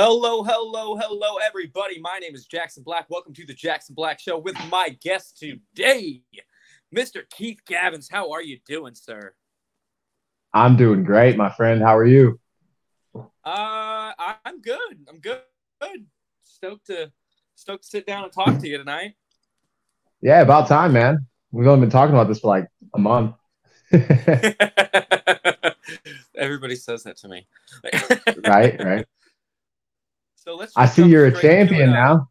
Hello, hello, hello, everybody. My name is Jackson Black. Welcome to the Jackson Black Show with my guest today, Mr. Keith Gavins. How are you doing, sir? I'm doing great, my friend. How are you? Uh, I'm good. I'm good. Good. Stoked to stoked to sit down and talk to you tonight. Yeah, about time, man. We've only been talking about this for like a month. Everybody says that to me. right, right. So let's. I see you're a champion. Now.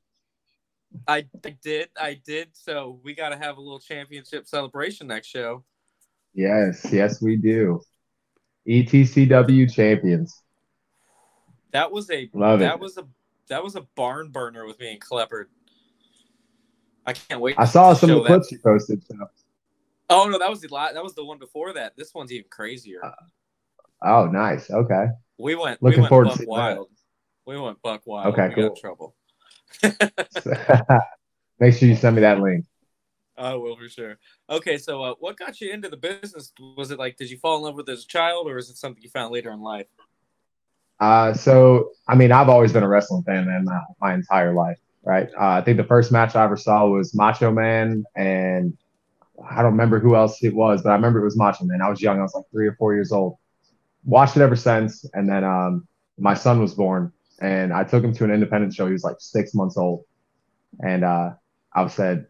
I, I did. I did. So we got to have a little championship celebration next show. Yes, yes, we do. ETCW champions. That was a Love that it. was a that was a barn burner with me and Cleppard. I can't wait. I saw some of the that. clips you posted. So. Oh no, that was the la- that was the one before that. This one's even crazier. Uh, Oh, nice. Okay. we went looking we went forward to seeing that. We went buck wild. Okay, we got cool. in trouble. Make sure you send me that link. I will for sure. Okay, so uh, what got you into the business? Was it like did you fall in love with it as a child, or is it something you found later in life? Uh, so, I mean, I've always been a wrestling fan, man, my, my entire life, right? Uh, I think the first match I ever saw was Macho Man, and I don't remember who else it was, but I remember it was Macho Man. I was young, I was like three or four years old. Watched it ever since, and then um, my son was born, and I took him to an independent show. He was like six months old, and uh, I said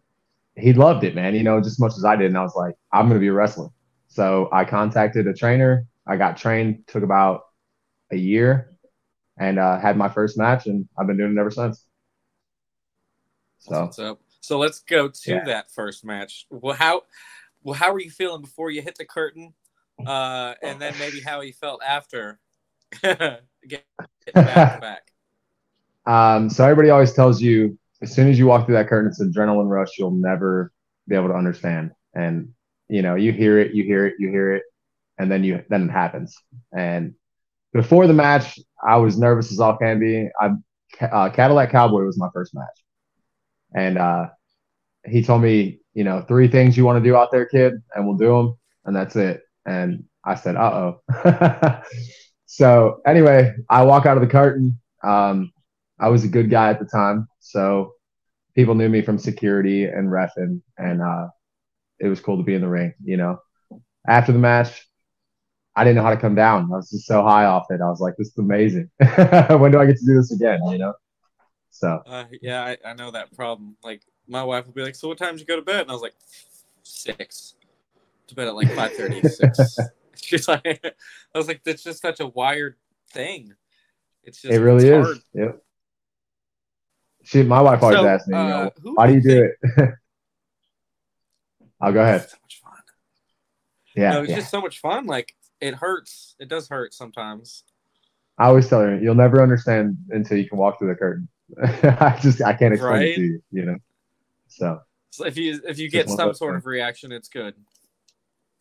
he loved it, man. You know, just as much as I did, and I was like, I'm gonna be a wrestler. So I contacted a trainer. I got trained. Took about a year and uh, had my first match, and I've been doing it ever since. That's So. So let's go to Yeah. that first match. Well, how well how were you feeling before you hit the curtain, uh, and then maybe how you felt after back back. Um, so everybody always tells you as soon as you walk through that curtain, it's an adrenaline rush. You'll never be able to understand, and you know you hear it, you hear it, you hear it, and then you then it happens. And before the match, I was nervous as all can be. I uh, Cadillac Cowboy was my first match, and uh, he told me, you know, three things you want to do out there, kid, and we'll do them, and that's it. And I said, uh oh. so anyway, I walk out of the carton. Um, I was a good guy at the time, so people knew me from security and refing, and uh, it was cool to be in the ring. You know, after the match, I didn't know how to come down. I was just so high off it. I was like, "This is amazing. when do I get to do this again?" You know. So Uh, yeah, I, I know that problem. Like my wife would be like, "So what time did you go to bed?" And I was like, six. To bed at like five thirty. Six. She's like, I was like, that's just such a wired thing. It's just it really it's is. hard. Yep. She, my wife always So, asks me, you uh, know, who "Why do you do think- it?" I'll go ahead. So much fun. Yeah, no, it's yeah. just so much fun. Like it hurts. It does hurt sometimes. I always tell her, "You'll never understand until you can walk through the curtain." I just I can't explain Right? it to you, you know. So So if you if you get some sort things. of reaction, it's good.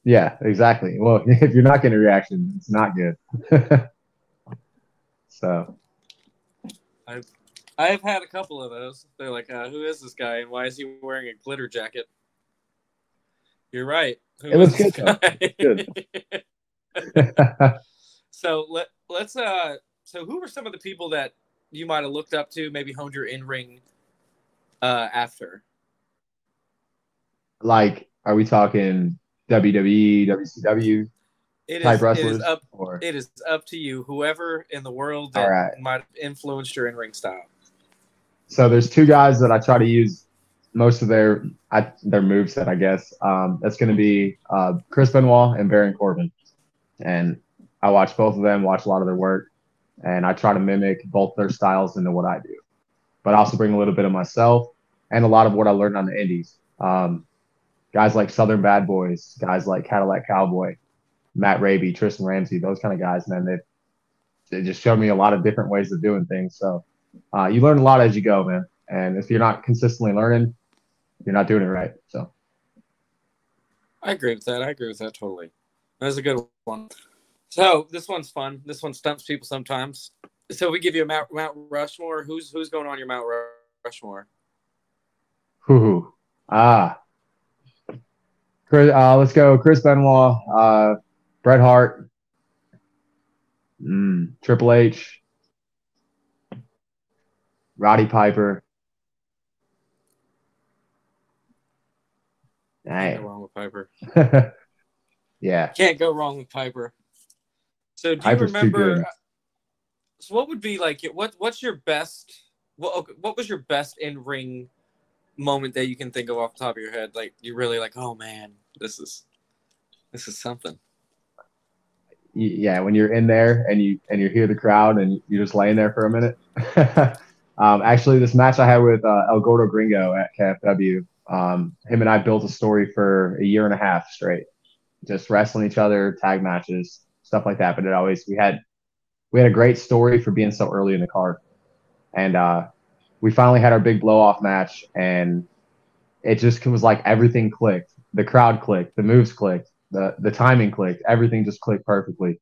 Yeah, exactly. Well, if you're not getting a reaction, it's not good. so I've I've had a couple of those. They're like, uh, "Who is this guy, and why is he wearing a glitter jacket?" You're right. Who It is good, guy? so let let's uh. So who were some of the people that you might have looked up to? Maybe honed your in ring uh, after. like, are we talking WWE, WCW It type is, wrestlers, is up. or It is up to you. Whoever in the world that right. might have influenced your in ring style. so there's two guys that I try to use most of their I, their moveset, I guess. Um, that's going to be uh, Chris Benoit and Baron Corbin, and I watch both of them, watch a lot of their work, and I try to mimic both their styles into what I do, but I also bring a little bit of myself and a lot of what I learned on the Indies. Um, guys like Southern Bad Boys, guys like Cadillac Cowboy, Matt Raby, Tristan Ramsey, those kind of guys, man. They they just showed me a lot of different ways of doing things. So uh, you learn a lot as you go, man. And if you're not consistently learning, you're not doing it right. So I agree with that. I agree with that totally. That's a good one. So this one's fun. This one stumps people sometimes. So we give you a Mount, Mount Rushmore. Who's who's going on your Mount Rushmore? Whoo ah, Chris, uh, let's go. Chris Benoit, uh, Bret Hart, mm, Triple H, Roddy Piper. Can't go wrong with Piper. yeah. Can't go wrong with Piper. So do Piper's you remember? So what would be like? What What's your best? What okay, What was your best in ring moment that you can think of off the top of your head? Like you're really like, oh man, this is this is something. Yeah, when you're in there and you and you hear the crowd and you're just laying there for a minute. um, actually, this match I had with uh, El Gordo Gringo at KFW, um, him and I built a story for a year and a half straight, just wrestling each other, tag matches, stuff like that. But it always we had we had a great story for being so early in the card, and uh, we finally had our big blow off match, and it just was like everything clicked. The crowd clicked, the moves clicked, the the timing clicked, everything just clicked perfectly.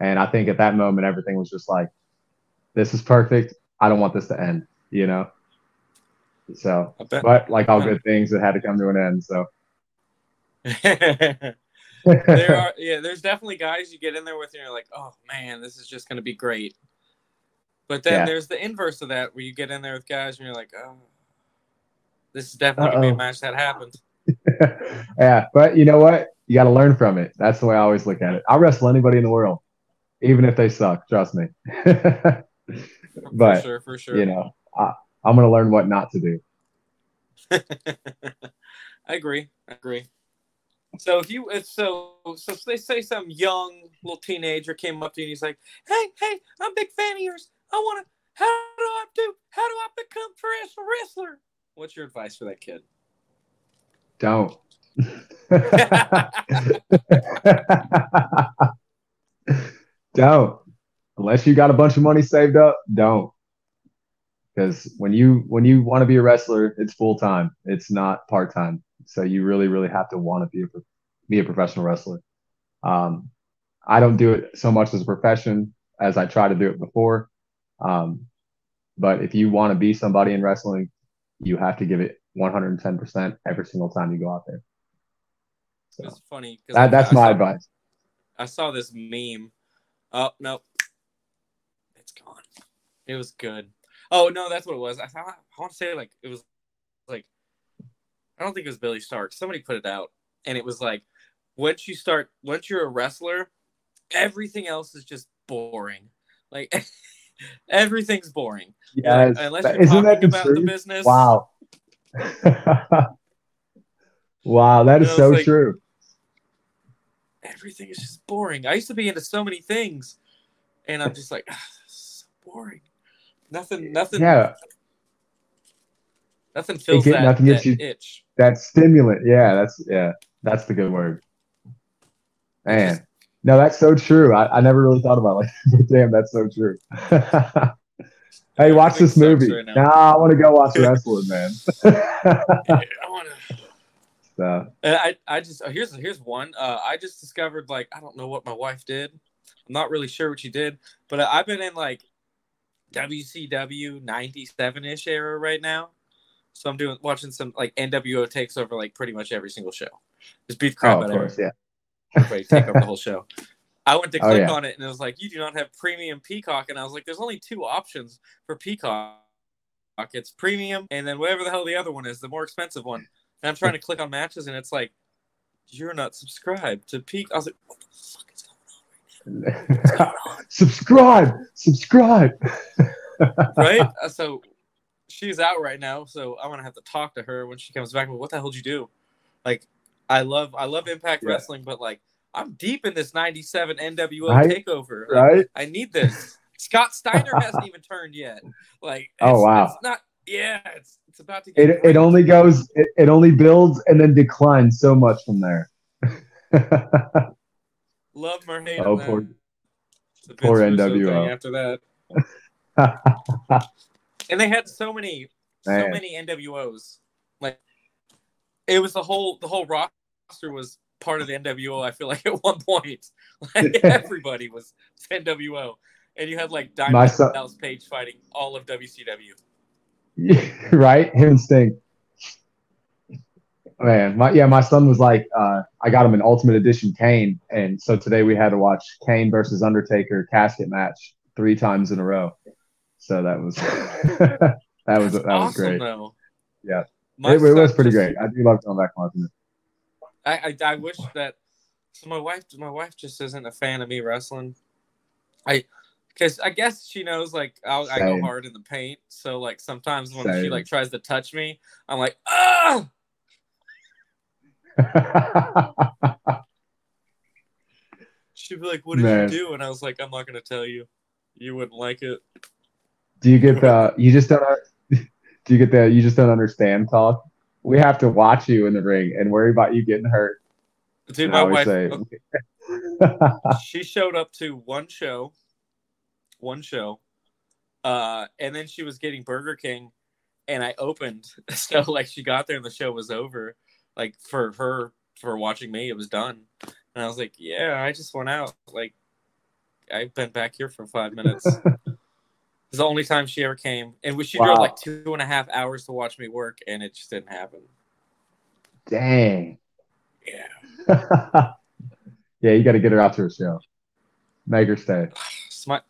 And I think at that moment, everything was just like, this is perfect. I don't want this to end, you know? So, but like all good things, it had to come to an end. So, there are yeah, there's definitely guys you get in there with and you're like, oh man, this is just gonna be great. But then Yeah. there's the inverse of that where you get in there with guys and you're like, oh, this is definitely gonna be a match that happens. yeah, but you know what? You got to learn from it. That's the way I always look at it. I'll wrestle anybody in the world, even if they suck. Trust me. but for sure, for sure. you know, I, I'm going to learn what not to do. I agree. I agree. So if you if so so they say some young little teenager came up to you and he's like, Hey, hey, I'm a big fan of yours. I wanna how do I do how do I become professional wrestler? What's your advice for that kid? Don't. don't. Unless you got a bunch of money saved up, don't. Because when you when you want to be a wrestler, it's full time. It's not part time. So you really, really have to want to be a be a professional wrestler. Um, I don't do it so much as a profession as I try to do it before. Um, but if you want to be somebody in wrestling, you have to give it 110% every single time you go out there. So It's funny because that, that's I, my saw, advice. I saw this meme. Oh no, it's gone. It was good. Oh no, that's what it was. I thought I want to say like it was like I don't think it was Billy Stark. Somebody put it out, and it was like once you start once you're a wrestler, everything else is just boring. Like everything's boring. Yes. Unless That- you're isn't that talking about the business. Wow. wow, that is so like- true. Everything is just boring. I used to be into so many things, and I'm just like, ah, so boring. Nothing, nothing, Yeah, nothing fills get- that, nothing gets that you- itch. that stimulant. Yeah, that's yeah, that's the good word. Man, no, that's so true. I, I never really thought about it like, that. damn, that's so true. hey, watch this movie. right now. nah, I want to go watch wrestling, man. I want to. so, I, I just uh, here's here's one. Uh, I just discovered like I don't know what my wife did. I'm not really sure what she did, but I've been in like WCW '97 ish era right now. So I'm doing watching some like NWO takes over like pretty much every single show. Just beat the crap oh, out of of course, yeah. Everybody, take over the whole show. I went to Oh, click yeah. on it and it was like, you do not have premium Peacock, and I was like, there's only two options for Peacock. It's premium and then whatever the hell the other one is, the more expensive one. And I'm trying to click on matches and it's like, you're not subscribed to Peak. I was like, what the fuck is going on? subscribe, subscribe. right? Uh, so she's out right now, so I'm gonna have to talk to her when she comes back. What the hell did you do? Like, I love I love Impact Yeah. Wrestling, but like I'm deep in this '97 NWO Right? takeover. Like, Right? I need this. Scott Steiner hasn't even turned yet. Like, Oh, wow. it's not. Yeah, it's it's about to get. It, it only goes, it, it only builds and then declines so much from there. love her hate Oh, poor- man. Poor NWO. After that, and they had so many so many NWOs. Like it was the whole the whole roster was part of the NWO. I feel like at one point, like everybody was NWO, and you had like Diamond son- Dallas Page fighting all of WCW. right? Him and Sting. Man, my yeah, my son was like, uh, I got him an Ultimate Edition Kane, and so today we had to watch Kane versus Undertaker casket match three times in a row. So that was That was That's that was awesome, great. Though. Yeah. My It, it was pretty just- great. I do love going back it. I, I I wish that so my wife my wife just isn't a fan of me wrestling. I because I guess she knows like I'll, I go hard in the paint. So like sometimes when she like tries to touch me, I'm like ah. She'd be like, "What did Man. you do?" And I was like, "I'm not gonna tell you. You wouldn't like it." do you get the you just don't do you get the you just don't understand talk? We have to watch you in the ring and worry about you getting hurt. Dude, my wife, say, she showed up to one show, one show, uh, and then she was getting Burger King, and I opened. So like she got there and the show was over. Like for her for watching me, it was done, and I was like, yeah, I just went out. Like I've been back here for five minutes. it's the only time she ever came, and we- she drove like two and a half hours to watch me work, and it just didn't happen. Dang. Yeah. yeah, you got to get her out to a show. Make her stay. My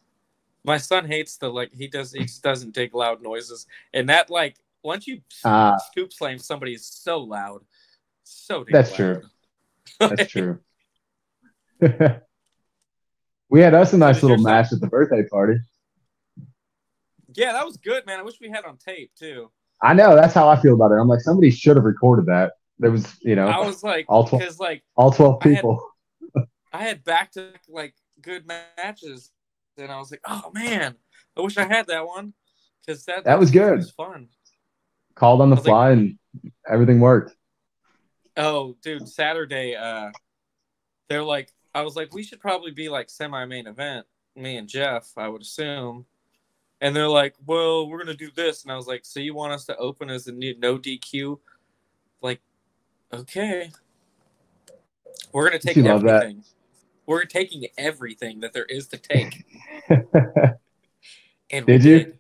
my son hates the like he does he just doesn't dig loud noises and that like once you Ah. scoop slam somebody is so loud so That's loud. true. That's true. we had us a nice little match at the birthday party. Yeah that was good man i wish we had on tape too I know that's how I feel about it. I'm like somebody should have recorded that. There was, you know, i was like all twelve, like all twelve people. i had back to like good matches and i was like oh man i wish i had that one because that That was good. was fun Called on the was like- fly and everything worked. Oh, dude, Saturday, uh they're like I was like, we should probably be like semi main event, me and Jeff, I would assume. And they're like, Well, we're gonna do this. And I was like, So you want us to open as a new no DQ? Like, okay. We're gonna take everything. We're taking everything that there is to take. And we Did you? did.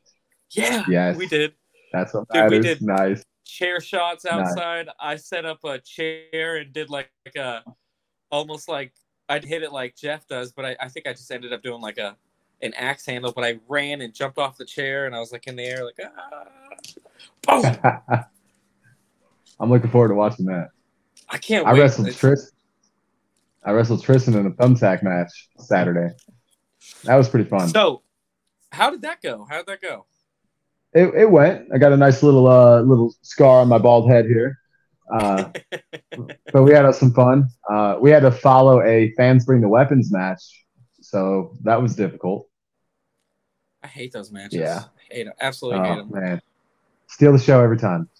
Yeah, Yes. we did. That's what Dude, we did. Nice. chair shots Nice. outside. I set up a chair and did like a almost like I'd hit it like Jeff does, but I, I think I just ended up doing like a an axe handle. But I ran and jumped off the chair and I was like in the air like ah, boom. I'm looking forward to watching that. I can't. I wait. wrestled Tris. I wrestled Tristan in a thumbtack match Saturday. That was pretty fun. So, how did that go? How did that go? It, it went. I got a nice little uh little scar on my bald head here. Uh, but we had some fun. Uh, we had to follow a fans bring the weapons match, so that was difficult. I hate those matches. Yeah. I hate them. Absolutely oh, hate Oh them. man, steal the show every time.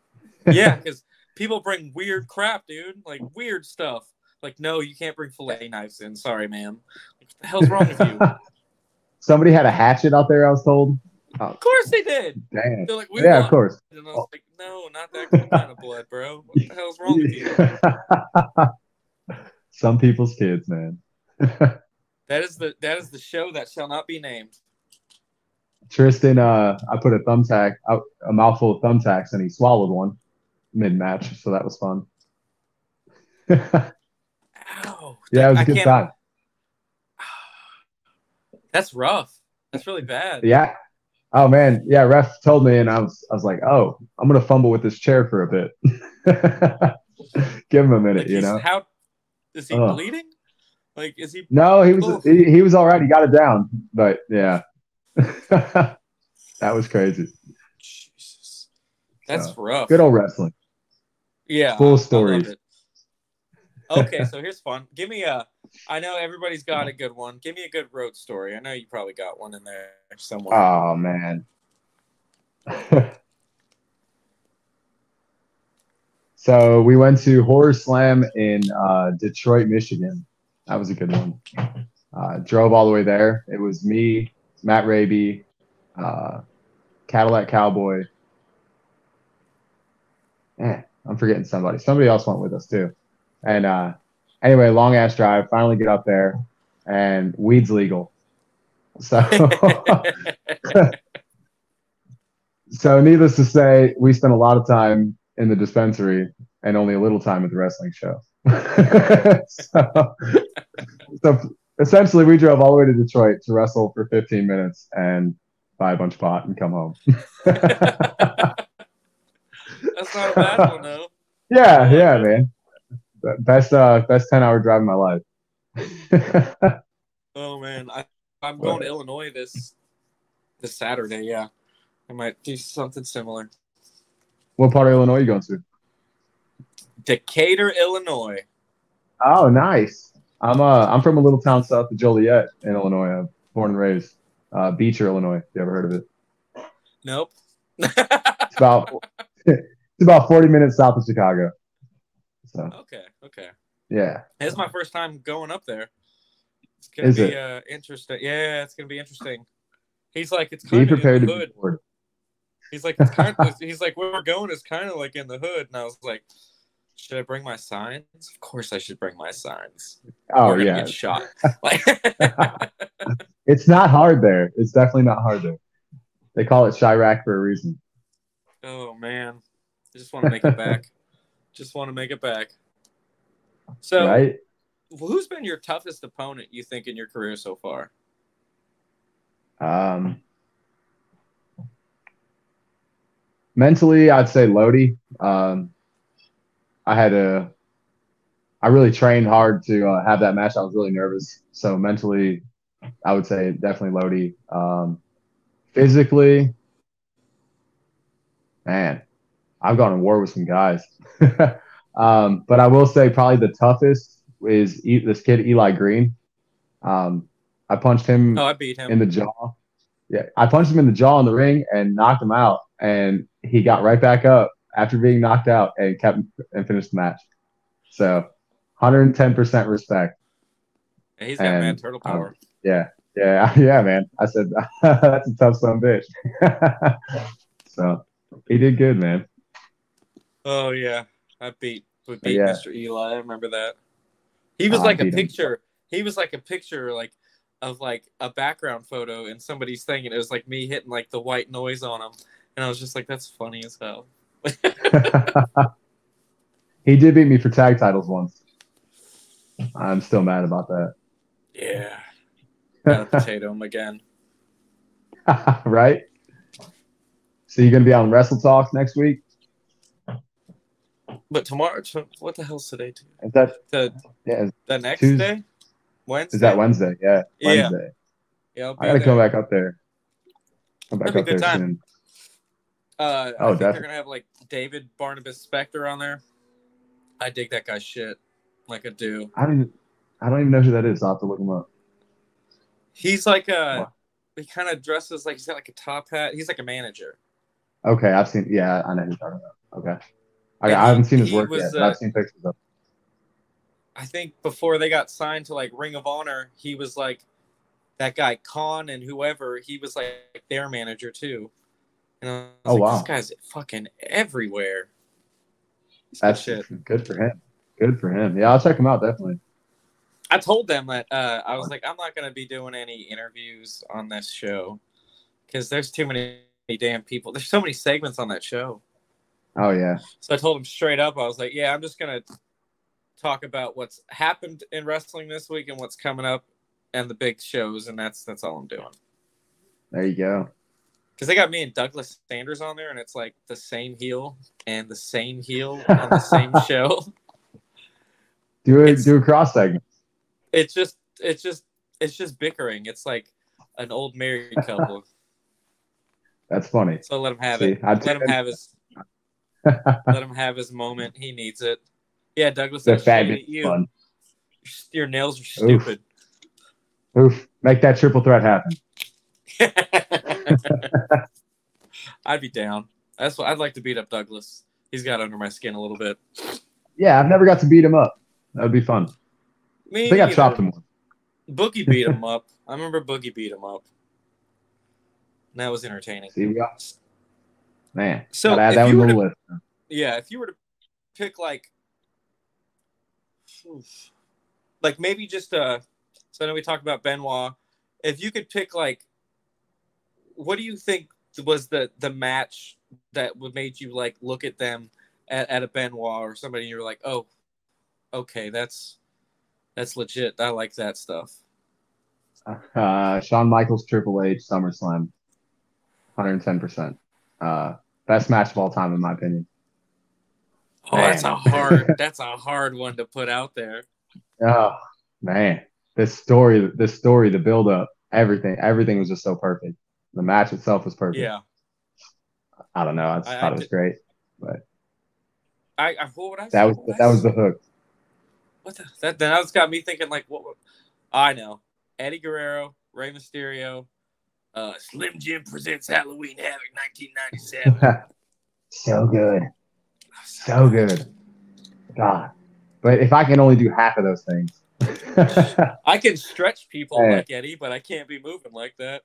yeah, because people bring weird crap, dude. Like weird stuff. Like, no, you can't bring fillet knives in. Sorry, ma'am. What the hell's wrong with you? Somebody had a hatchet out there. I was told. Of course they did. They're like, Yeah, of course. And I was like, no, not that kind of blood, bro. What the hell's wrong with you? Some people's kids, man. That is the that is the show that shall not be named. Tristan, uh, I put a thumbtack, out, a mouthful of thumbtacks, and he swallowed one mid match, so that was fun. yeah, Ow. it was I a good can't- time. That's rough. That's really bad. Yeah. Oh man, yeah. Ref told me, and I was, I was like, oh, I'm gonna fumble with this chair for a bit. Give him a minute, Like, you know. How is he bleeding? Like, is he? No, he was, he, he was all right. He got it down, but yeah, that was crazy. Jesus, that's rough. Good old wrestling. Yeah, Full stories. Okay, so here's fun. Give me a. I know everybody's got a good one. Give me a good road story. I know you probably got one in there somewhere. Oh man. so we went to Horror Slam in uh, Detroit, Michigan. That was a good one. Uh, drove all the way there. It was me, Matt Raby, uh, Cadillac Cowboy. Eh, I'm forgetting somebody. Somebody else went with us too. And uh, anyway, long ass drive. Finally get up there, and weed's legal. So. So, needless to say, we spent a lot of time in the dispensary and only a little time at the wrestling show. so, so, essentially, we drove all the way to Detroit to wrestle for 15 minutes, and buy a bunch of pot, and come home. That's not a bad one though. yeah, yeah, man. Best uh best ten hour drive of my life. Oh man, I I'm going to Illinois this this Saturday. Yeah, I might do something similar. what part of Illinois are you going to? Decatur, Illinois. Oh, nice. I'm uh I'm from a little town south of Joliet in Illinois. I'm born and raised. Uh, Beecher, Illinois. You ever heard of it? Nope. It's about it's about 40 minutes south of Chicago. So okay, okay. yeah. It's my first time going up there. It's gonna Is be it? uh interesting. Yeah, it's gonna be interesting. He's like, it's Be kind of prepared in to the be hood. He's like, it's kind of. He's like, where we're going is kind of like in the hood, and I was like, should I bring my signs? Of course, I should bring my signs. Oh yeah. get shot. Like, It's not hard there. It's definitely not hard there. They call it Chiraq for a reason. oh man, I just want to make it back. Just want to make it back. So, right? who's been your toughest opponent you think in your career so far? Um, mentally, I'd say Lodi. Um, I had a, I really trained hard to uh, have that match. I was really nervous, so mentally, I would say definitely Lodi. Um, physically, man, I've gone to war with some guys. um, but I will say probably the toughest is E- this kid Eli Green. Um, I punched him Oh, I beat him. in the jaw. Yeah, I punched him in the jaw in the ring and knocked him out, and he got right back up after being knocked out and kept and finished the match. So, 110% respect. Yeah, he's got and, mad turtle um, power. Yeah, yeah, yeah, man. I said that's a tough son of a bitch. so he did good, man. Oh yeah, I beat we beat Yeah. Mr. Eli. I remember that. He was Oh, like a beat him. picture. He was like a picture, like of like a background photo in somebody's thing, and it was like me hitting like the white noise on him, and I was just like, "That's funny as hell." he did beat me for tag titles once. I'm still mad about that. Yeah, gotta potato him again. right? So you're gonna be on Wrestle Talk next week? But tomorrow, what the hell's today? Is that The yeah? The next Tuesday. day, Wednesday. is that Wednesday? Yeah, Yeah. Wednesday. Yeah, be I gotta there. come back up there. Come back That'd up there time. soon. Uh, Oh, I think they're gonna have like David Barnabas Spector on there. I dig that guy's shit, like I do. I don't. Even, I don't even know who that is. I'll have to look him up. He's like a. What? He kind of dresses like he's got like a top hat. He's like a manager. Okay, I've seen. Yeah, I know who you're talking about. Okay, I, I haven't he- seen his work was, yet, but uh, I've seen pictures of. I think before they got signed to like Ring of Honor, he was like that guy Khan and whoever. He was like their manager too. And I was Oh, like, wow. this guy's fucking everywhere. He's good That's shit. good for him. Good for him. Yeah, I'll check him out definitely. I told them that uh, I was like, I'm not going to be doing any interviews on this show because there's too many damn people. There's so many segments on that show. Oh yeah, So I told him straight up, I was like, yeah, I'm just going to talk about what's happened in wrestling this week and what's coming up and the big shows, and that's that's all I'm doing. there you go. Because they got me and Douglas Sanders on there, and it's like the same heel and the same heel on the same show. Do a It's- do a cross segment. It's just, it's just, it's just bickering. It's like an old married couple. That's funny. So let him have See, it. I'd Let him have his. let him have his moment. He needs it. Yeah, Douglas. The shade you. fun. Your nails are Oof. stupid. Oof! Make that triple threat happen. I'd be down. That's what I'd like to beat up Douglas. He's got under my skin a little bit. Yeah, I've never got to beat him up. That would be fun. Me I think I chopped him once. Boogie beat him up. I remember Boogie beat him up. And that was entertaining. See, we got man. So, add if that you one to the list. Yeah, if you were to pick like, like maybe just uh, so I know we talked about Benoit. If you could pick like, what do you think was the the match that would made you like look at them at, at a Benoit or somebody and you were like, oh, okay, that's that's legit. I like that stuff. Uh, Shawn Michaels Triple H SummerSlam. 110%. Uh, best match of all time, in my opinion. Oh, that's a hard. that's a hard one to put out there. Oh man, this story, this story, the build up, everything, everything was just so perfect. The match itself was perfect. Yeah. I don't know. I just I- thought I it was did- great, but I, I what would I say? that was I that was the hook. What the, that then that's got me thinking like what I know. Eddie Guerrero, Rey Mysterio, uh, Slim Jim presents Halloween Havoc 1997. so good, so good. God, but if I can only do half of those things, I can stretch people Hey. like Eddie, but I can't be moving like that.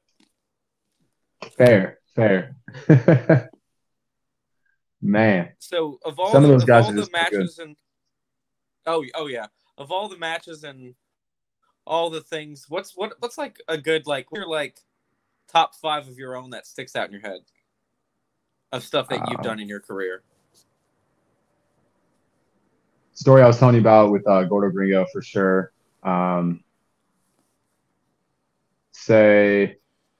Fair, fair. Man, So of all Some of the, those guys all the matches and oh oh yeah, of all the matches and all the things, what's what what's like a good like your like top five of your own that sticks out in your head of stuff that you've Uh, done in your career? story I was telling you about with uh, Gordo Gringo for sure. Um, say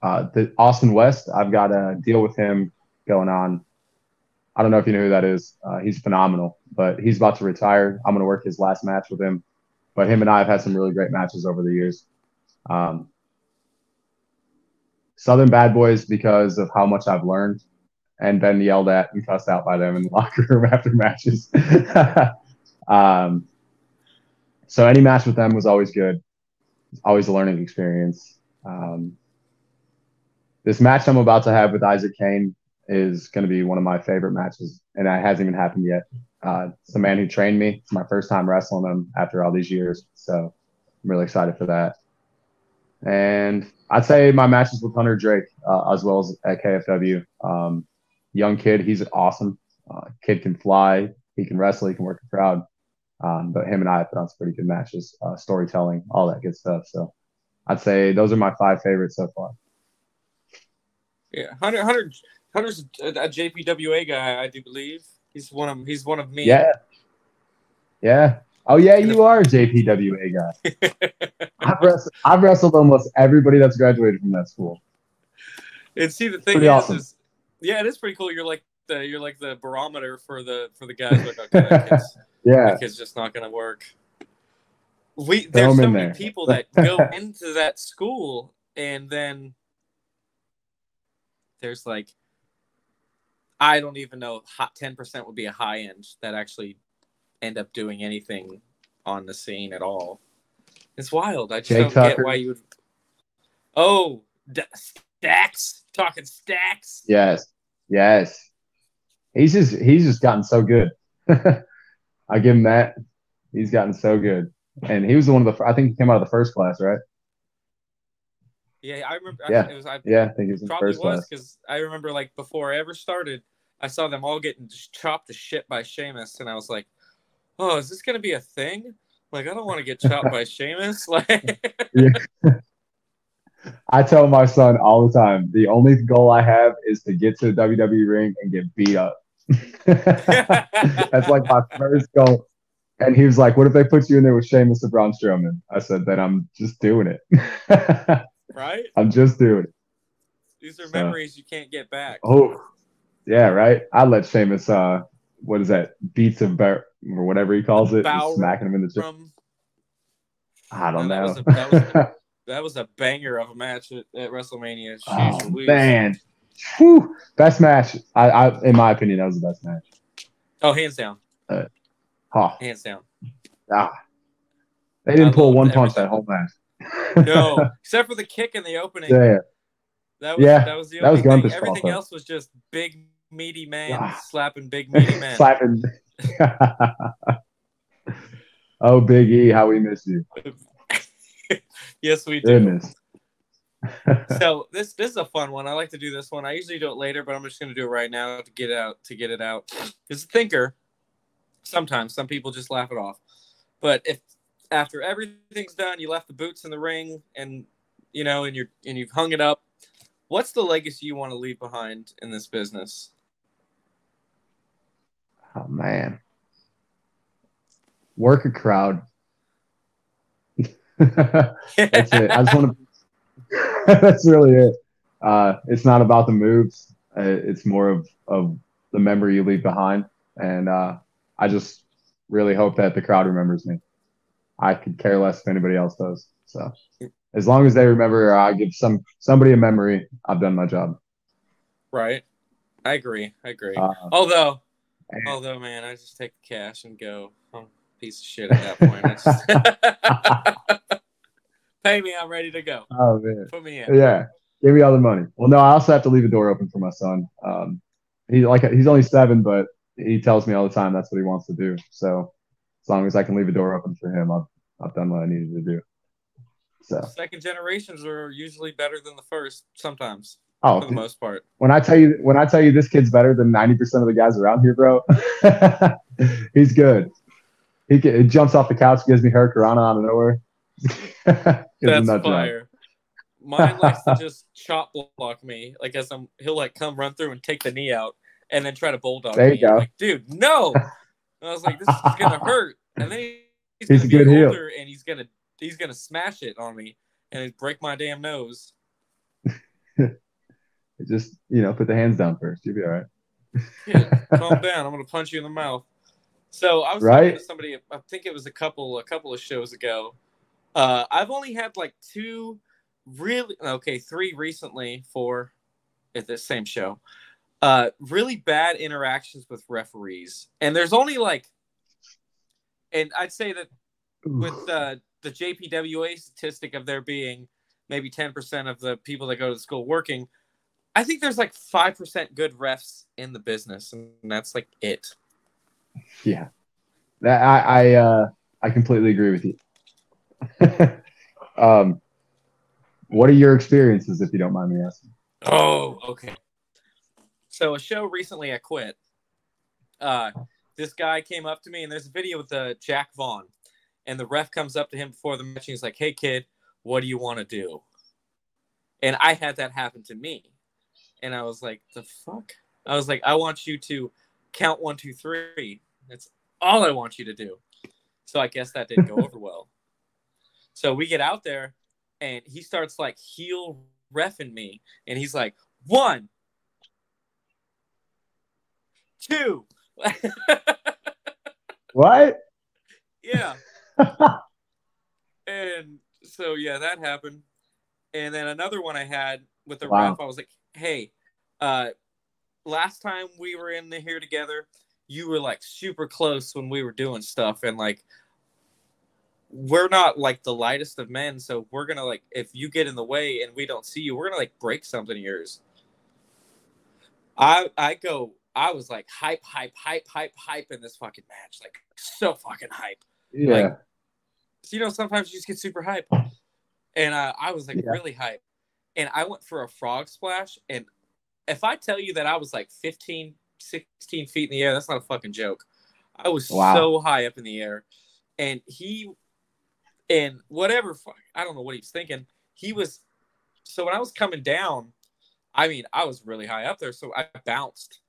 uh, the Austin West. I've got a deal with him going on. I don't know if you know who that is. Uh, he's phenomenal, but he's about to retire. I'm going to work his last match with him. But him and I have had some really great matches over the years. Um, Southern Bad Boys because of how much I've learned and been yelled at and cussed out by them in the locker room after matches. um, so any match with them was always good, always a learning experience. Um, this match I'm about to have with Isaac Kane is going to be one of my favorite matches, and it hasn't even happened yet. Uh, it's the man who trained me. It's my first time wrestling him after all these years, so I'm really excited for that. And I'd say my matches with Hunter Drake, uh, as well as at KFW. Um, young kid, he's awesome. Uh, kid can fly, he can wrestle, he can work the crowd. Um, but him and I have put on some pretty good matches, uh, storytelling, all that good stuff. So I'd say those are my five favorites so far. Yeah, Hunter Hunter Hunter's a, a JPWA guy, I do believe. He's one of he's one of me. Yeah. Yeah. Oh yeah, you are a JPWA guy. I've wrestled, I've wrestled almost everybody that's graduated from that school. and see the thing Pretty is, awesome. is yeah, it is pretty cool. You're like the you're like the barometer for the for the guys like okay, that kid's, Yeah. that kid's just not gonna work. We Throw so many there. people that go into that school and then there's like I don't even know hot ten percent would be a high end that actually end up doing anything on the scene at all. It's wild. I just Jake don't Tucker. get why you would. Oh, D- stacks talking stacks. Yes. Yes. He's just he's just gotten so good. I give him that. He's gotten so good. And he was the one of the I think he came out of the first class, right? Yeah, I remember. Yeah. I, it was I Yeah, I think he was probably was because I remember like before I ever started, I saw them all getting just chopped to shit by Sheamus, and I was like, "Oh, is this gonna be a thing?" Like, I don't want to get chopped by Sheamus. Like, I tell my son all the time, the only goal I have is to get to the WWE ring and get beat up. That's like my first goal. And he was like, What if they put you in there with Sheamus and Braun Strowman? I said, Then I'm just doing it. Right? I'm just doing it. These are So- memories you can't get back. Oh, yeah, right. I let Sheamus, uh, what is that? Beats of Bear or whatever he calls it, smacking him in the chest. From I don't No, know. that was a- that was that was a banger of a match at, at WrestleMania. Jeez oh, Louise. man. Whew. Best match. I, I, in my opinion, that was the best match. Oh, hands down, Oh, hands down. ah. They didn't I pull one punch that whole match. No, except for the kick in the opening. yeah. That was Yeah, that was the that was only thing. Everything fault, else was just big meaty man Ah. slapping big meaty man. Slapping. oh, Big E, how we miss you. yes, we do. Goodness. So this this is a fun one. I like to do this one. I usually do it later, but I'm just going to do it right now to get out to get it out. A thinker. Sometimes some people just laugh it off, but if after everything's done, you left the boots in the ring, and you know, and you're and you've hung it up. What's the legacy you want to leave behind in this business? Oh, man. Work a crowd. That's it. I just want to. That's really it. Uh, it's not about the moves. Uh, It's more of of the memory you leave behind, and uh, I just really hope that the crowd remembers me. I could care less if anybody else does. So as long as they remember, I give some somebody a memory. I've done my job. Right. I agree. I agree. Uh, although, and- although, man, I just take the cash and go. I'm a piece of shit at that point. Just- Pay me. I'm ready to go. oh man. Put me in. Yeah, give me all the money. Well, no, I also have to leave a door open for my son. Um, he like he's only seven, but he tells me all the time that's what he wants to do. So as long as I can leave a door open for him, I've I've done what I needed to do. So Second generations are usually better than the first sometimes, oh, for the most part. when I tell you when I tell you this kid's better than ninety percent of the guys around here, bro, he's good. He, can, he jumps off the couch, gives me Hurricanrana out of nowhere. That's fire. Mine likes to just chop block me, like as I'm he'll like come run through and take the knee out, and then try to bulldog There you me. Go. Like, dude, no. And I was like, this is gonna hurt, and then he- he's, He's gonna be good heel. older, and he's gonna he's gonna smash it on me and break my damn nose. Just you know, put the hands down first. You'll be all right. Yeah, calm down. I'm gonna punch you in the mouth. So I was Right? talking to somebody. I think it was a couple a couple of shows ago. Uh, I've only had like two, really okay, three recently for at this same show. Uh, really bad interactions with referees, and there's only like, and I'd say that with uh, the JPWA statistic of there being maybe 10% of the people that go to the school working, I think there's like 5% good refs in the business, and that's like it. Yeah, that I I uh, I completely agree with you. um, what are your experiences, if you don't mind me asking? Oh, okay. So a show recently I quit. Uh, this guy came up to me, and there's a video with uh, Jack Vaughn, and the ref comes up to him before the match, and he's like, "Hey, kid, what do you want to do?" And I had that happen to me, and I was like, "The fuck?" I was like, "I want you to count one, two, three. That's all I want you to do." So I guess that didn't go over well. So we get out there, and he starts like heel refing me, and he's like, one, two. What? yeah. And so yeah, that happened. And then another one I had with the Wow. ref, I was like, "Hey, uh, last time we were in the here together, you were like super close when we were doing stuff, and like we're not like the lightest of men, so we're gonna like if you get in the way and we don't see you, we're gonna like break something of yours." I I go. I was like hype, hype, hype, hype, hype in this fucking match, like so fucking hype. Yeah. Like- you know, sometimes you just get super hype. And uh, I was like Yeah. really hype. And I went for a frog splash. And if I tell you that I was like 15, 16 feet in the air, that's not a fucking joke. I was Wow. so high up in the air. And he, and whatever, I don't know what he was thinking. He was, so when I was coming down, I mean, I was really high up there. So I bounced.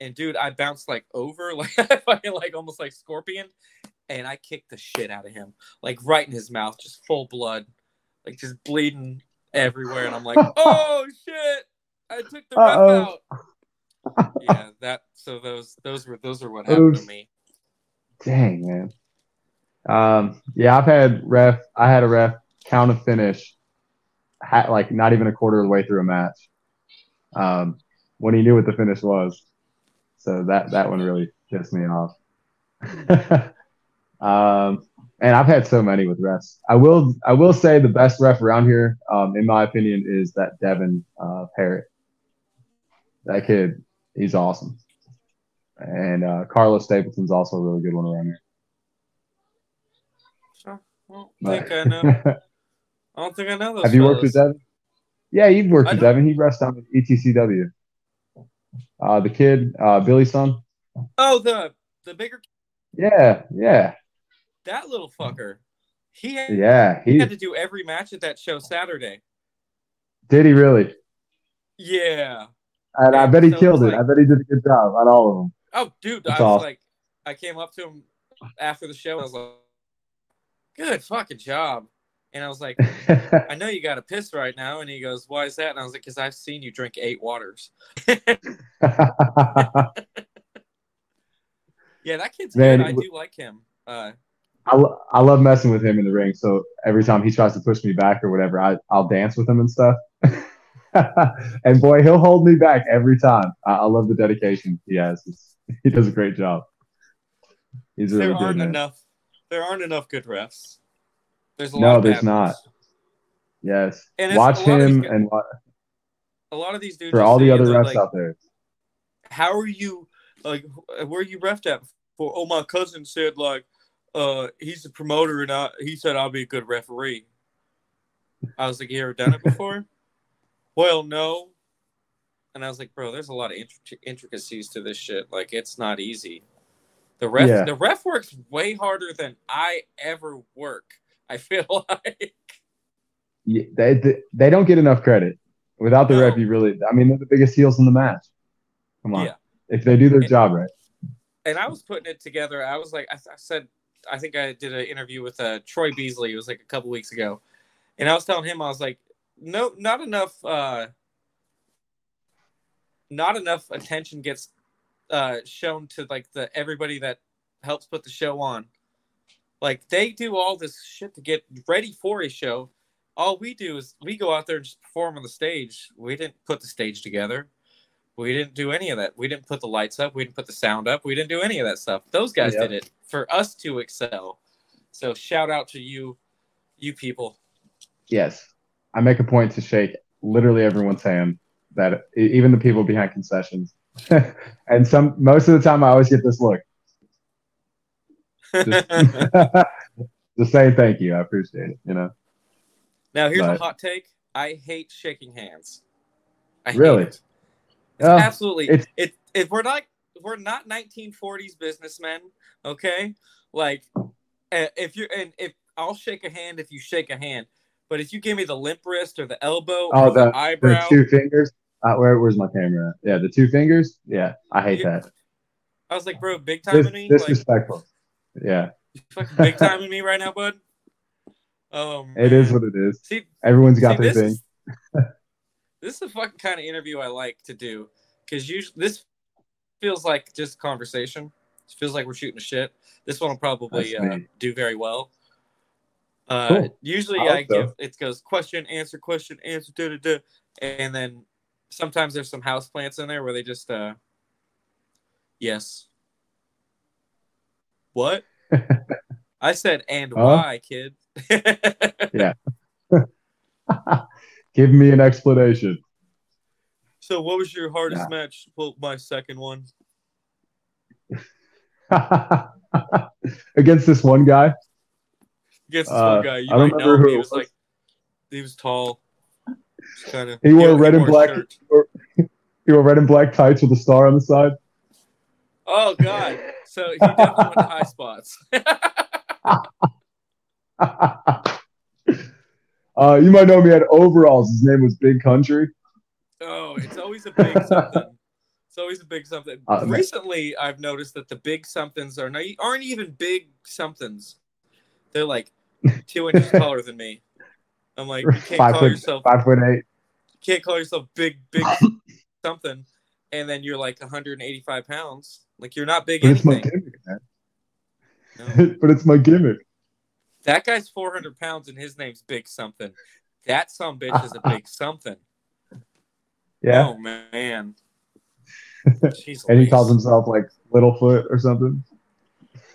And dude, I bounced like over, like fucking like almost like scorpion and I kicked the shit out of him, like right in his mouth, just full blood, like just bleeding everywhere. And I'm like, oh shit, I took the ref out. yeah, that. So those those were those are what happened to me. Dang man. Um, yeah, I've had ref. I had a ref count a finish, ha- like not even a quarter of the way through a match, um, when he knew what the finish was. So that that one really pissed me off. um, and I've had so many with refs. I will I will say the best ref around here, um, in my opinion, is that Devin uh, Parrott. That kid, he's awesome. And uh, Carlos Stapleton's also a really good one around here. So, I don't think I know. I don't think I know those. Have you worked with. Devin? Yeah, you've worked I with. Devin. He rests E ETCW. Uh, the kid, uh, Billy's son. Oh, the the bigger Yeah, yeah, that little fucker. He had, yeah. he He had to do every match at that show Saturday. did he really? Yeah. And I bet he so killed it. like- I bet he did a good job on all of them. Oh, dude, That's I was awesome. like, I came up to him after the show. And I was like, "Good fucking job." And I was like, I know you got a piss right now. And he goes, Why is that? And I was like, Because I've seen you drink eight waters. yeah, that kid's Man, good. I do like him. Uh, I, lo- I love messing with him in the ring. So every time he tries to push me back or whatever, I, I'll dance with him and stuff. and boy, he'll hold me back every time. I, I love the dedication he has. It's, he does a great job. He's really there good. aren't man. enough. There aren't enough good refs. There's a lot No, there's not. Yes. And Watch a lot of these him guys- and wa- A lot of these dudes for all the other refs like, out there. How are you like where are you ref at for oh my cousin said like uh he's a promoter and I, he said i'll be a good referee i was like you ever done it before well no and i was like bro there's a lot of intric- intricacies to this shit like it's not easy the ref Yeah. the ref works way harder than i ever work i feel like Yeah, They, they, they don't get enough credit. Without the No. ref, you really, I mean, they're the biggest heels in the match. Come on. Yeah. If they do their And- job right. and I was putting it together. I was like, I, I said, I think I did an interview with uh, Troy Beasley. It was like a couple weeks ago, and I was telling him, I was like, no, not enough, uh, not enough attention gets uh, shown to like the everybody that helps put the show on. Like they do all this shit to get ready for a show. All we do is we go out there and just perform on the stage. We didn't put the stage together. We didn't do any of that. We didn't put the lights up. We didn't put the sound up. We didn't do any of that stuff. Those guys Yep. did it for us to excel. So shout out to you, you people. Yes. I make a point to shake literally everyone's hand, that even the people behind concessions. and some most of the time, I always get this look. Just, just saying thank you. I appreciate it. You know, now here's But- a hot take. I hate shaking hands. I hate Really? it. It's Oh, absolutely it's- it. If we're not we're not 1940s businessmen, okay? Like uh, if you're and if I'll shake a hand if you shake a hand, but if you give me the limp wrist or the elbow Oh, or the, the- the two fingers. Uh, where, where's my camera? Yeah, the two fingers. Yeah, I hate Yeah. that. I was like, bro, big time Dis- me, like disrespectful. Yeah, fucking big time in me right now, bud. Um, it is what it is. see, Everyone's got see, their thing. is, this is the fucking kind of interview I like to do because usually this feels like just conversation. It feels like we're shooting a shit. This one will probably uh, do very well. Uh, Cool. Usually, I I, hope so. give it goes question, answer, question, answer, da da da, and then sometimes there's some house plants in there where they just uh, yes, what? I said and Huh? why, kid. Give me an explanation. so, what was your hardest Yeah. match? Well, my second one. Against this one guy. Against this Uh, one guy, you I don't might remember know who He was was. like, he was tall, kind of. He wore red and black. He wore red and black tights with a star on the side. Oh God! So he definitely went to high spots. Uh, you might know me at overalls. His name was Big Country. oh, it's always a big something. It's always a big something. Uh, man. Recently, I've noticed that the big somethings are not aren't even big somethings. They're like two inches taller than me. I'm like, you can't Five call foot, yourself five foot eight. you can't call yourself big, big something, and then you're like 185 pounds. Like you're not big But it's my anything. gimmick, man. No. but it's my gimmick. That guy's 400 pounds and his name's Big Something. That some bitch is a big something. Yeah. Oh man. And he calls himself like Littlefoot or something.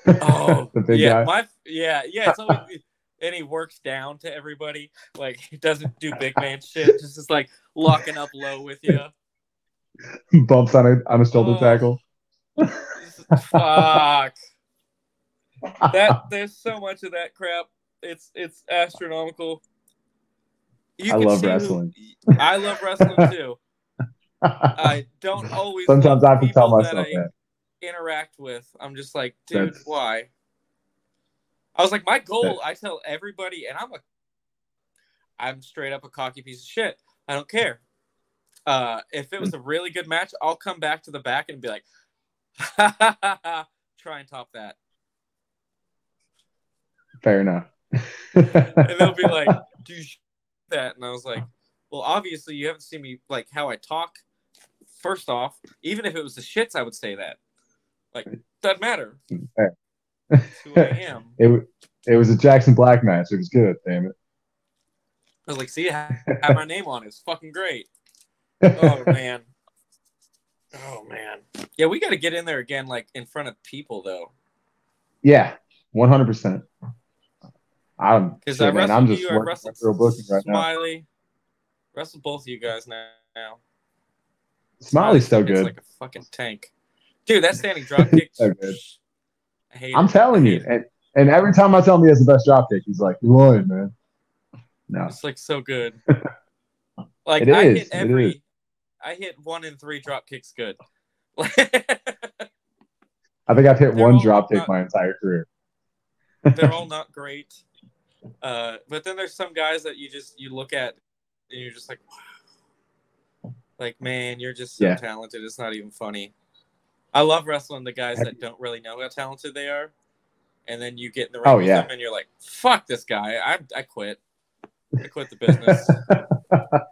Oh, the big yeah, guy. my yeah, yeah. It's always and he works down to everybody. Like he doesn't do big man shit. Just is like locking up low with you. Bumps on a on a shoulder Oh. tackle. Fuck. That there's so much of that crap. It's it's astronomical. You I can love see who- wrestling. I love wrestling too. I don't always. Sometimes I have to tell people myself I that. Interact with. I'm just like, dude, That's- why? I was like, my goal. I tell everybody, and I'm a, I'm straight up a cocky piece of shit. I don't care. Uh, if it was a really good match, I'll come back to the back and be like, try and top that. Fair enough. and they'll be like, "Do you that?" And I was like, "Well, obviously you haven't seen me like how I talk. First off, even if it was the shits, I would say that. Like, doesn't matter. That's who I am. it it was a Jackson Black match. It was good. Damn it. I was like, see, I have my name on it. It's fucking great. Oh man. Oh man. Yeah, we got to get in there again, like in front of people, though. Yeah, one hundred percent. I'm Because uh, I shit, man, wrestled I'm just you, I wrestled real booking right now. Smiley. Wrestled both of you guys now. now. Smiley's so good. like a fucking tank. Dude, that standing drop kick. So good. I hate I'm it. telling you, and, and every time I tell him he has the best drop kick, he's like, "You're lying, man." No, It's like so good. Like It I is, hit every. I hit one in three drop kicks good. I think I've hit They're one drop kick not- my entire career. They're all not great. Uh, but then there's some guys that you just you look at and you're just like, wow. Like, man, you're just so Yeah. talented. It's not even funny. I love wrestling the guys that don't really know how talented they are. And then you get in the ring Oh, with yeah. them and you're like, fuck this guy. I I quit. I quit the business.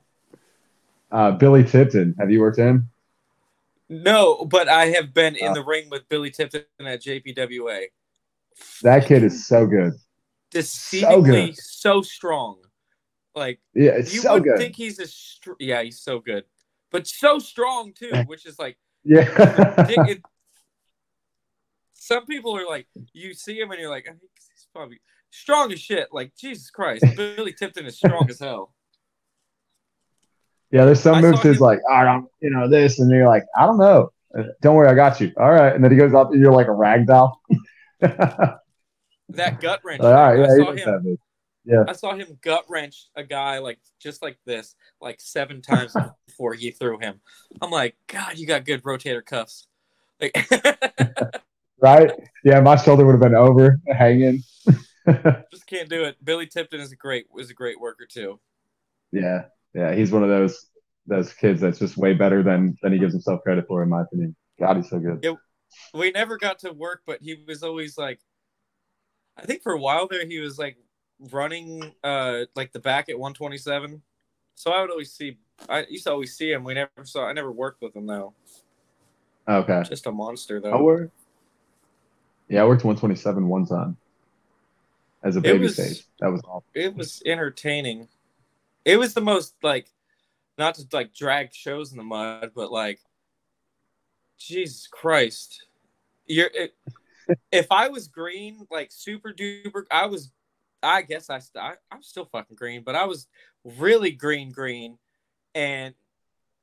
uh, Billy Tipton, have you worked him? no, but I have been in Oh. the ring with Billy Tipton at JPWA. That kid is so good. Deceivingly so, strong. Like Yeah, it's you so would good. think he's a str- yeah, he's so good, but so strong too, which is like yeah, dick- it- some people are like you see him and you're like I think he's probably strong as shit. Like Jesus Christ, Billy Tipton is strong as hell. yeah. There's some I moves saw like, I don't, you know, this, and you're like, I don't know. Don't worry, I got you. All right, and then he goes up, and you're like a rag doll. Like, That gut wrench. all right, I yeah, saw him. it. I saw him gut wrench a guy like just like this, like seven times before he threw him. I'm like, God, you got good rotator cuffs. Like, Right? Yeah, my shoulder would have been over, hanging. just can't do it. Billy Tipton is a great is a great worker too. Yeah, yeah, he's one of those those kids that's just way better than than he gives himself credit for, in my opinion. God, he's so good. Yeah, We never got to work, but he was always like, I think for a while there he was like running uh like the back at 127. So I would always see. I used to always see him. We never saw. I never worked with him though. Okay, Just a monster though. I worked. Yeah, I worked 127 one time as a baby was- face. That was awful. it was entertaining. It was the most like, not to like drag shows in the mud, but like, Jesus Christ, you're. It, if I was green, like super duper, I was. I guess I, I I'm still fucking green, but I was really green green, and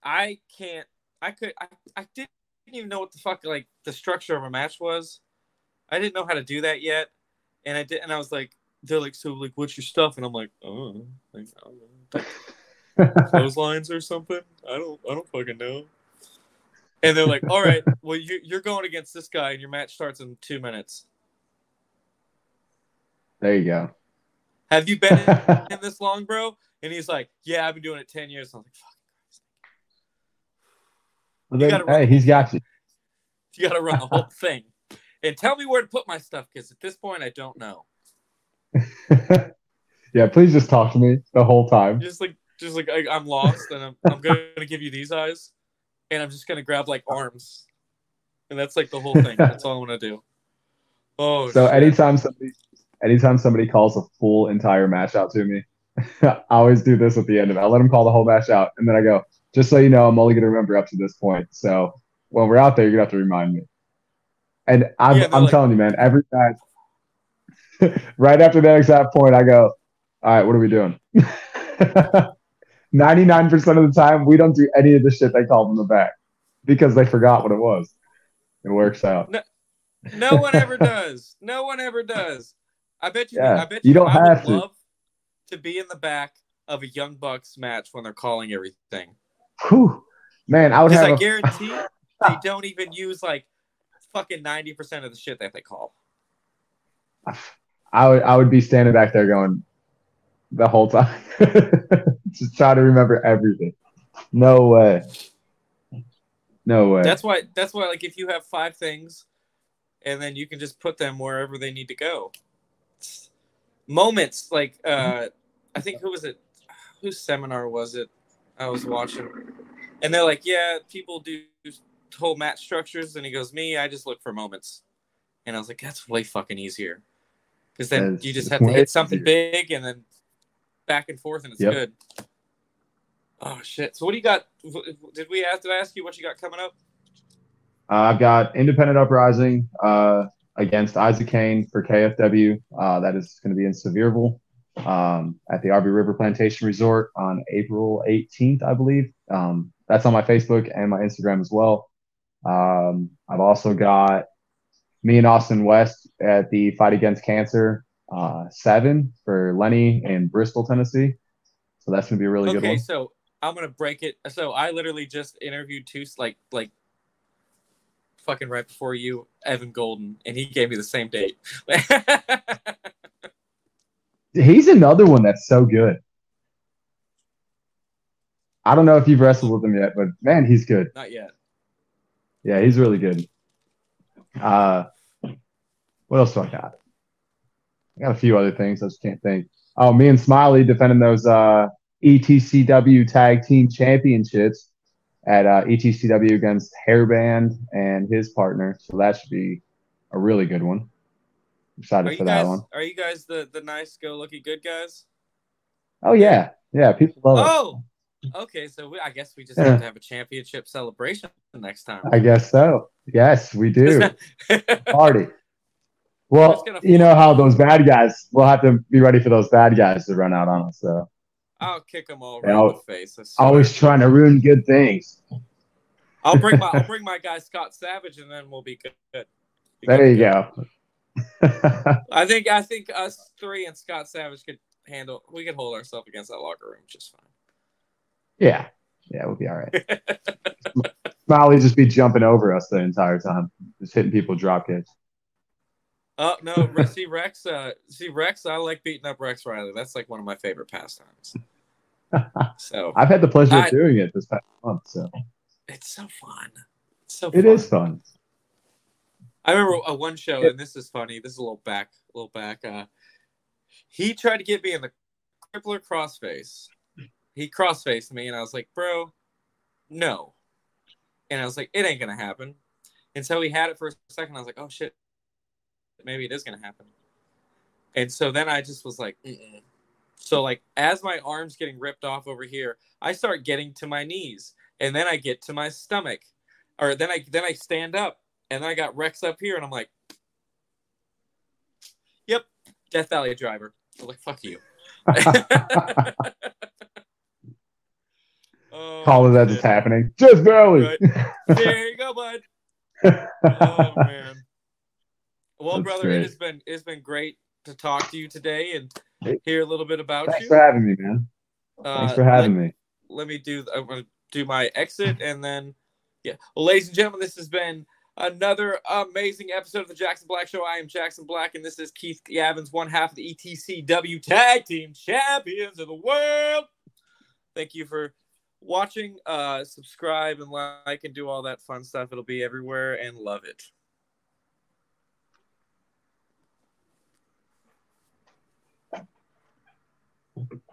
I can't. I could. I, I didn't even know what the fuck like the structure of a match was. I didn't know how to do that yet, and I did. And I was like, they're like, so like, what's your stuff? And I'm like, oh, like, I don't know, like clotheslines or something. I don't, I don't fucking know. And they're like, all right, well, you, you're going against this guy, and your match starts in two minutes. there you go. Have you been in, in this long, bro? And he's like, yeah, I've been doing it ten years. I'm like, fuck, Well, then, run hey, he's got you. you got to run the whole thing, and tell me where to put my stuff because at this point, I don't know. yeah, please just talk to me the whole time. Just like, just like I, I'm lost, and I'm, I'm gonna give you these eyes, and I'm just gonna grab like arms, and that's like the whole thing. That's all I'm gonna do. Oh, So shit. anytime somebody, anytime somebody calls a full entire match out to me, I always do this at the end of it. I let them call the whole match out, and then I go, just so you know, I'm only going to remember up to this point. So when we're out there, you're gonna have to remind me. And I'm, Yeah, I'm like- telling you, man, every time, right after that exact point, I go, all right, what are we doing? 99% of the time, we don't do any of the shit they called in the back because they forgot what it was. It works out. No one ever does. No one ever does. I bet you. Yeah, I bet you don't I have to. love to be in the back of a Young Bucks match when they're calling everything. Whew. Man, I would have I a guarantee they don't even use like fucking ninety percent of the shit that they call. I would I would be standing back there going the whole time, just try to remember everything. No way. No way. That's why. That's why. Like, if you have five things, and then you can just put them wherever they need to go. moments like uh I think who was it? Whose seminar was it? I was watching, and they're like, "Yeah, people do whole match structures," and he goes, "Me, I just look for moments," and I was like, "That's way fucking easier." Because then It's- you just have to hit something easier. big and then back and forth, and it's Yep. good. Oh shit! So what do you got? Did we ask? Did I ask you what you got coming up? Uh, I've got Independent Uprising uh, against Isaac Kane for KFW. Uh, that is going to be in Sevierville um, at the Arby River Plantation Resort on April 18th, I believe. Um, that's on my Facebook and my Instagram as well. Um, I've also got me and Austin West at the Fight Against Cancer uh, seven for Lenny in Bristol, Tennessee. So that's to be a really good one. okay, so I'm gonna break it. So I literally just interviewed two like like fucking right before you, Evan Golden, and he gave me the same date. He's another one that's so good. I don't know if you've wrestled with him yet, but man, he's good. Not yet. Yeah, he's really good. Uh, what else do I got? I got a few other things. I just can't think. Oh, me and Smiley defending those uh, ETCW Tag Team Championships at uh, ETCW against Hairband and his partner. So that should be a really good one. Are Excited for that guys? one. Are you guys the the nice go lucky good guys? Oh yeah, yeah. People love it. Oh, okay. So we, I guess we just Yeah. have to have a championship celebration next time. I guess so. Yes, we do. Party. Well, you know how those bad guys. We'll have to be ready for those bad guys to run out on us. So I'll kick them all Yeah, in the face. Always trying to ruin good things. I'll bring my I'll bring my guy Scott Savage, and then we'll be good. Be There good you go. I think I think us three and Scott Savage could handle. We could hold ourselves against that locker room just fine. yeah, yeah, we'll be all right. Smiley just be jumping over us the entire time, just hitting people drop kicks. Oh no, see Rex. Uh, see Rex. I like beating up Rex Riley. That's like one of my favorite pastimes. So I've had the pleasure I- of doing it this past month, so it's so fun. It's so it fun. is fun. I remember a one show, and this is funny. This is a little back, a little back. Uh, he tried to get me in the crippler crossface. He crossfaced me, and I was like, "Bro, no." And I was like, "It ain't gonna happen." And so he had it for a second. I was like, "Oh shit, maybe it is gonna happen." And so then I just was like, Mm-mm. "So like, as my arms getting ripped off over here, I start getting to my knees, and then I get to my stomach, or then I then I stand up, and then I got Rex up here, and I'm like, "Yep, Death Valley driver." I was like, "Fuck you." oh, Call it as shit. it's happening. Just barely. Right. There you go, bud. Oh man. Well, That's brother, great. it has been it's been great to talk to you today and hear a little bit about Thanks you. Thanks for having me, man. Uh, Thanks for having let, me. let me do. I'm to do my exit and then, yeah. Well, ladies and gentlemen, this has been another amazing episode of the Jackson Black Show. I am Jackson Black, and this is Keith Gavins, one half of the ETCW Tag Team Champions of the World. Thank you for watching. Uh, subscribe and like and do all that fun stuff. It'll be everywhere and love it. Mm-hmm.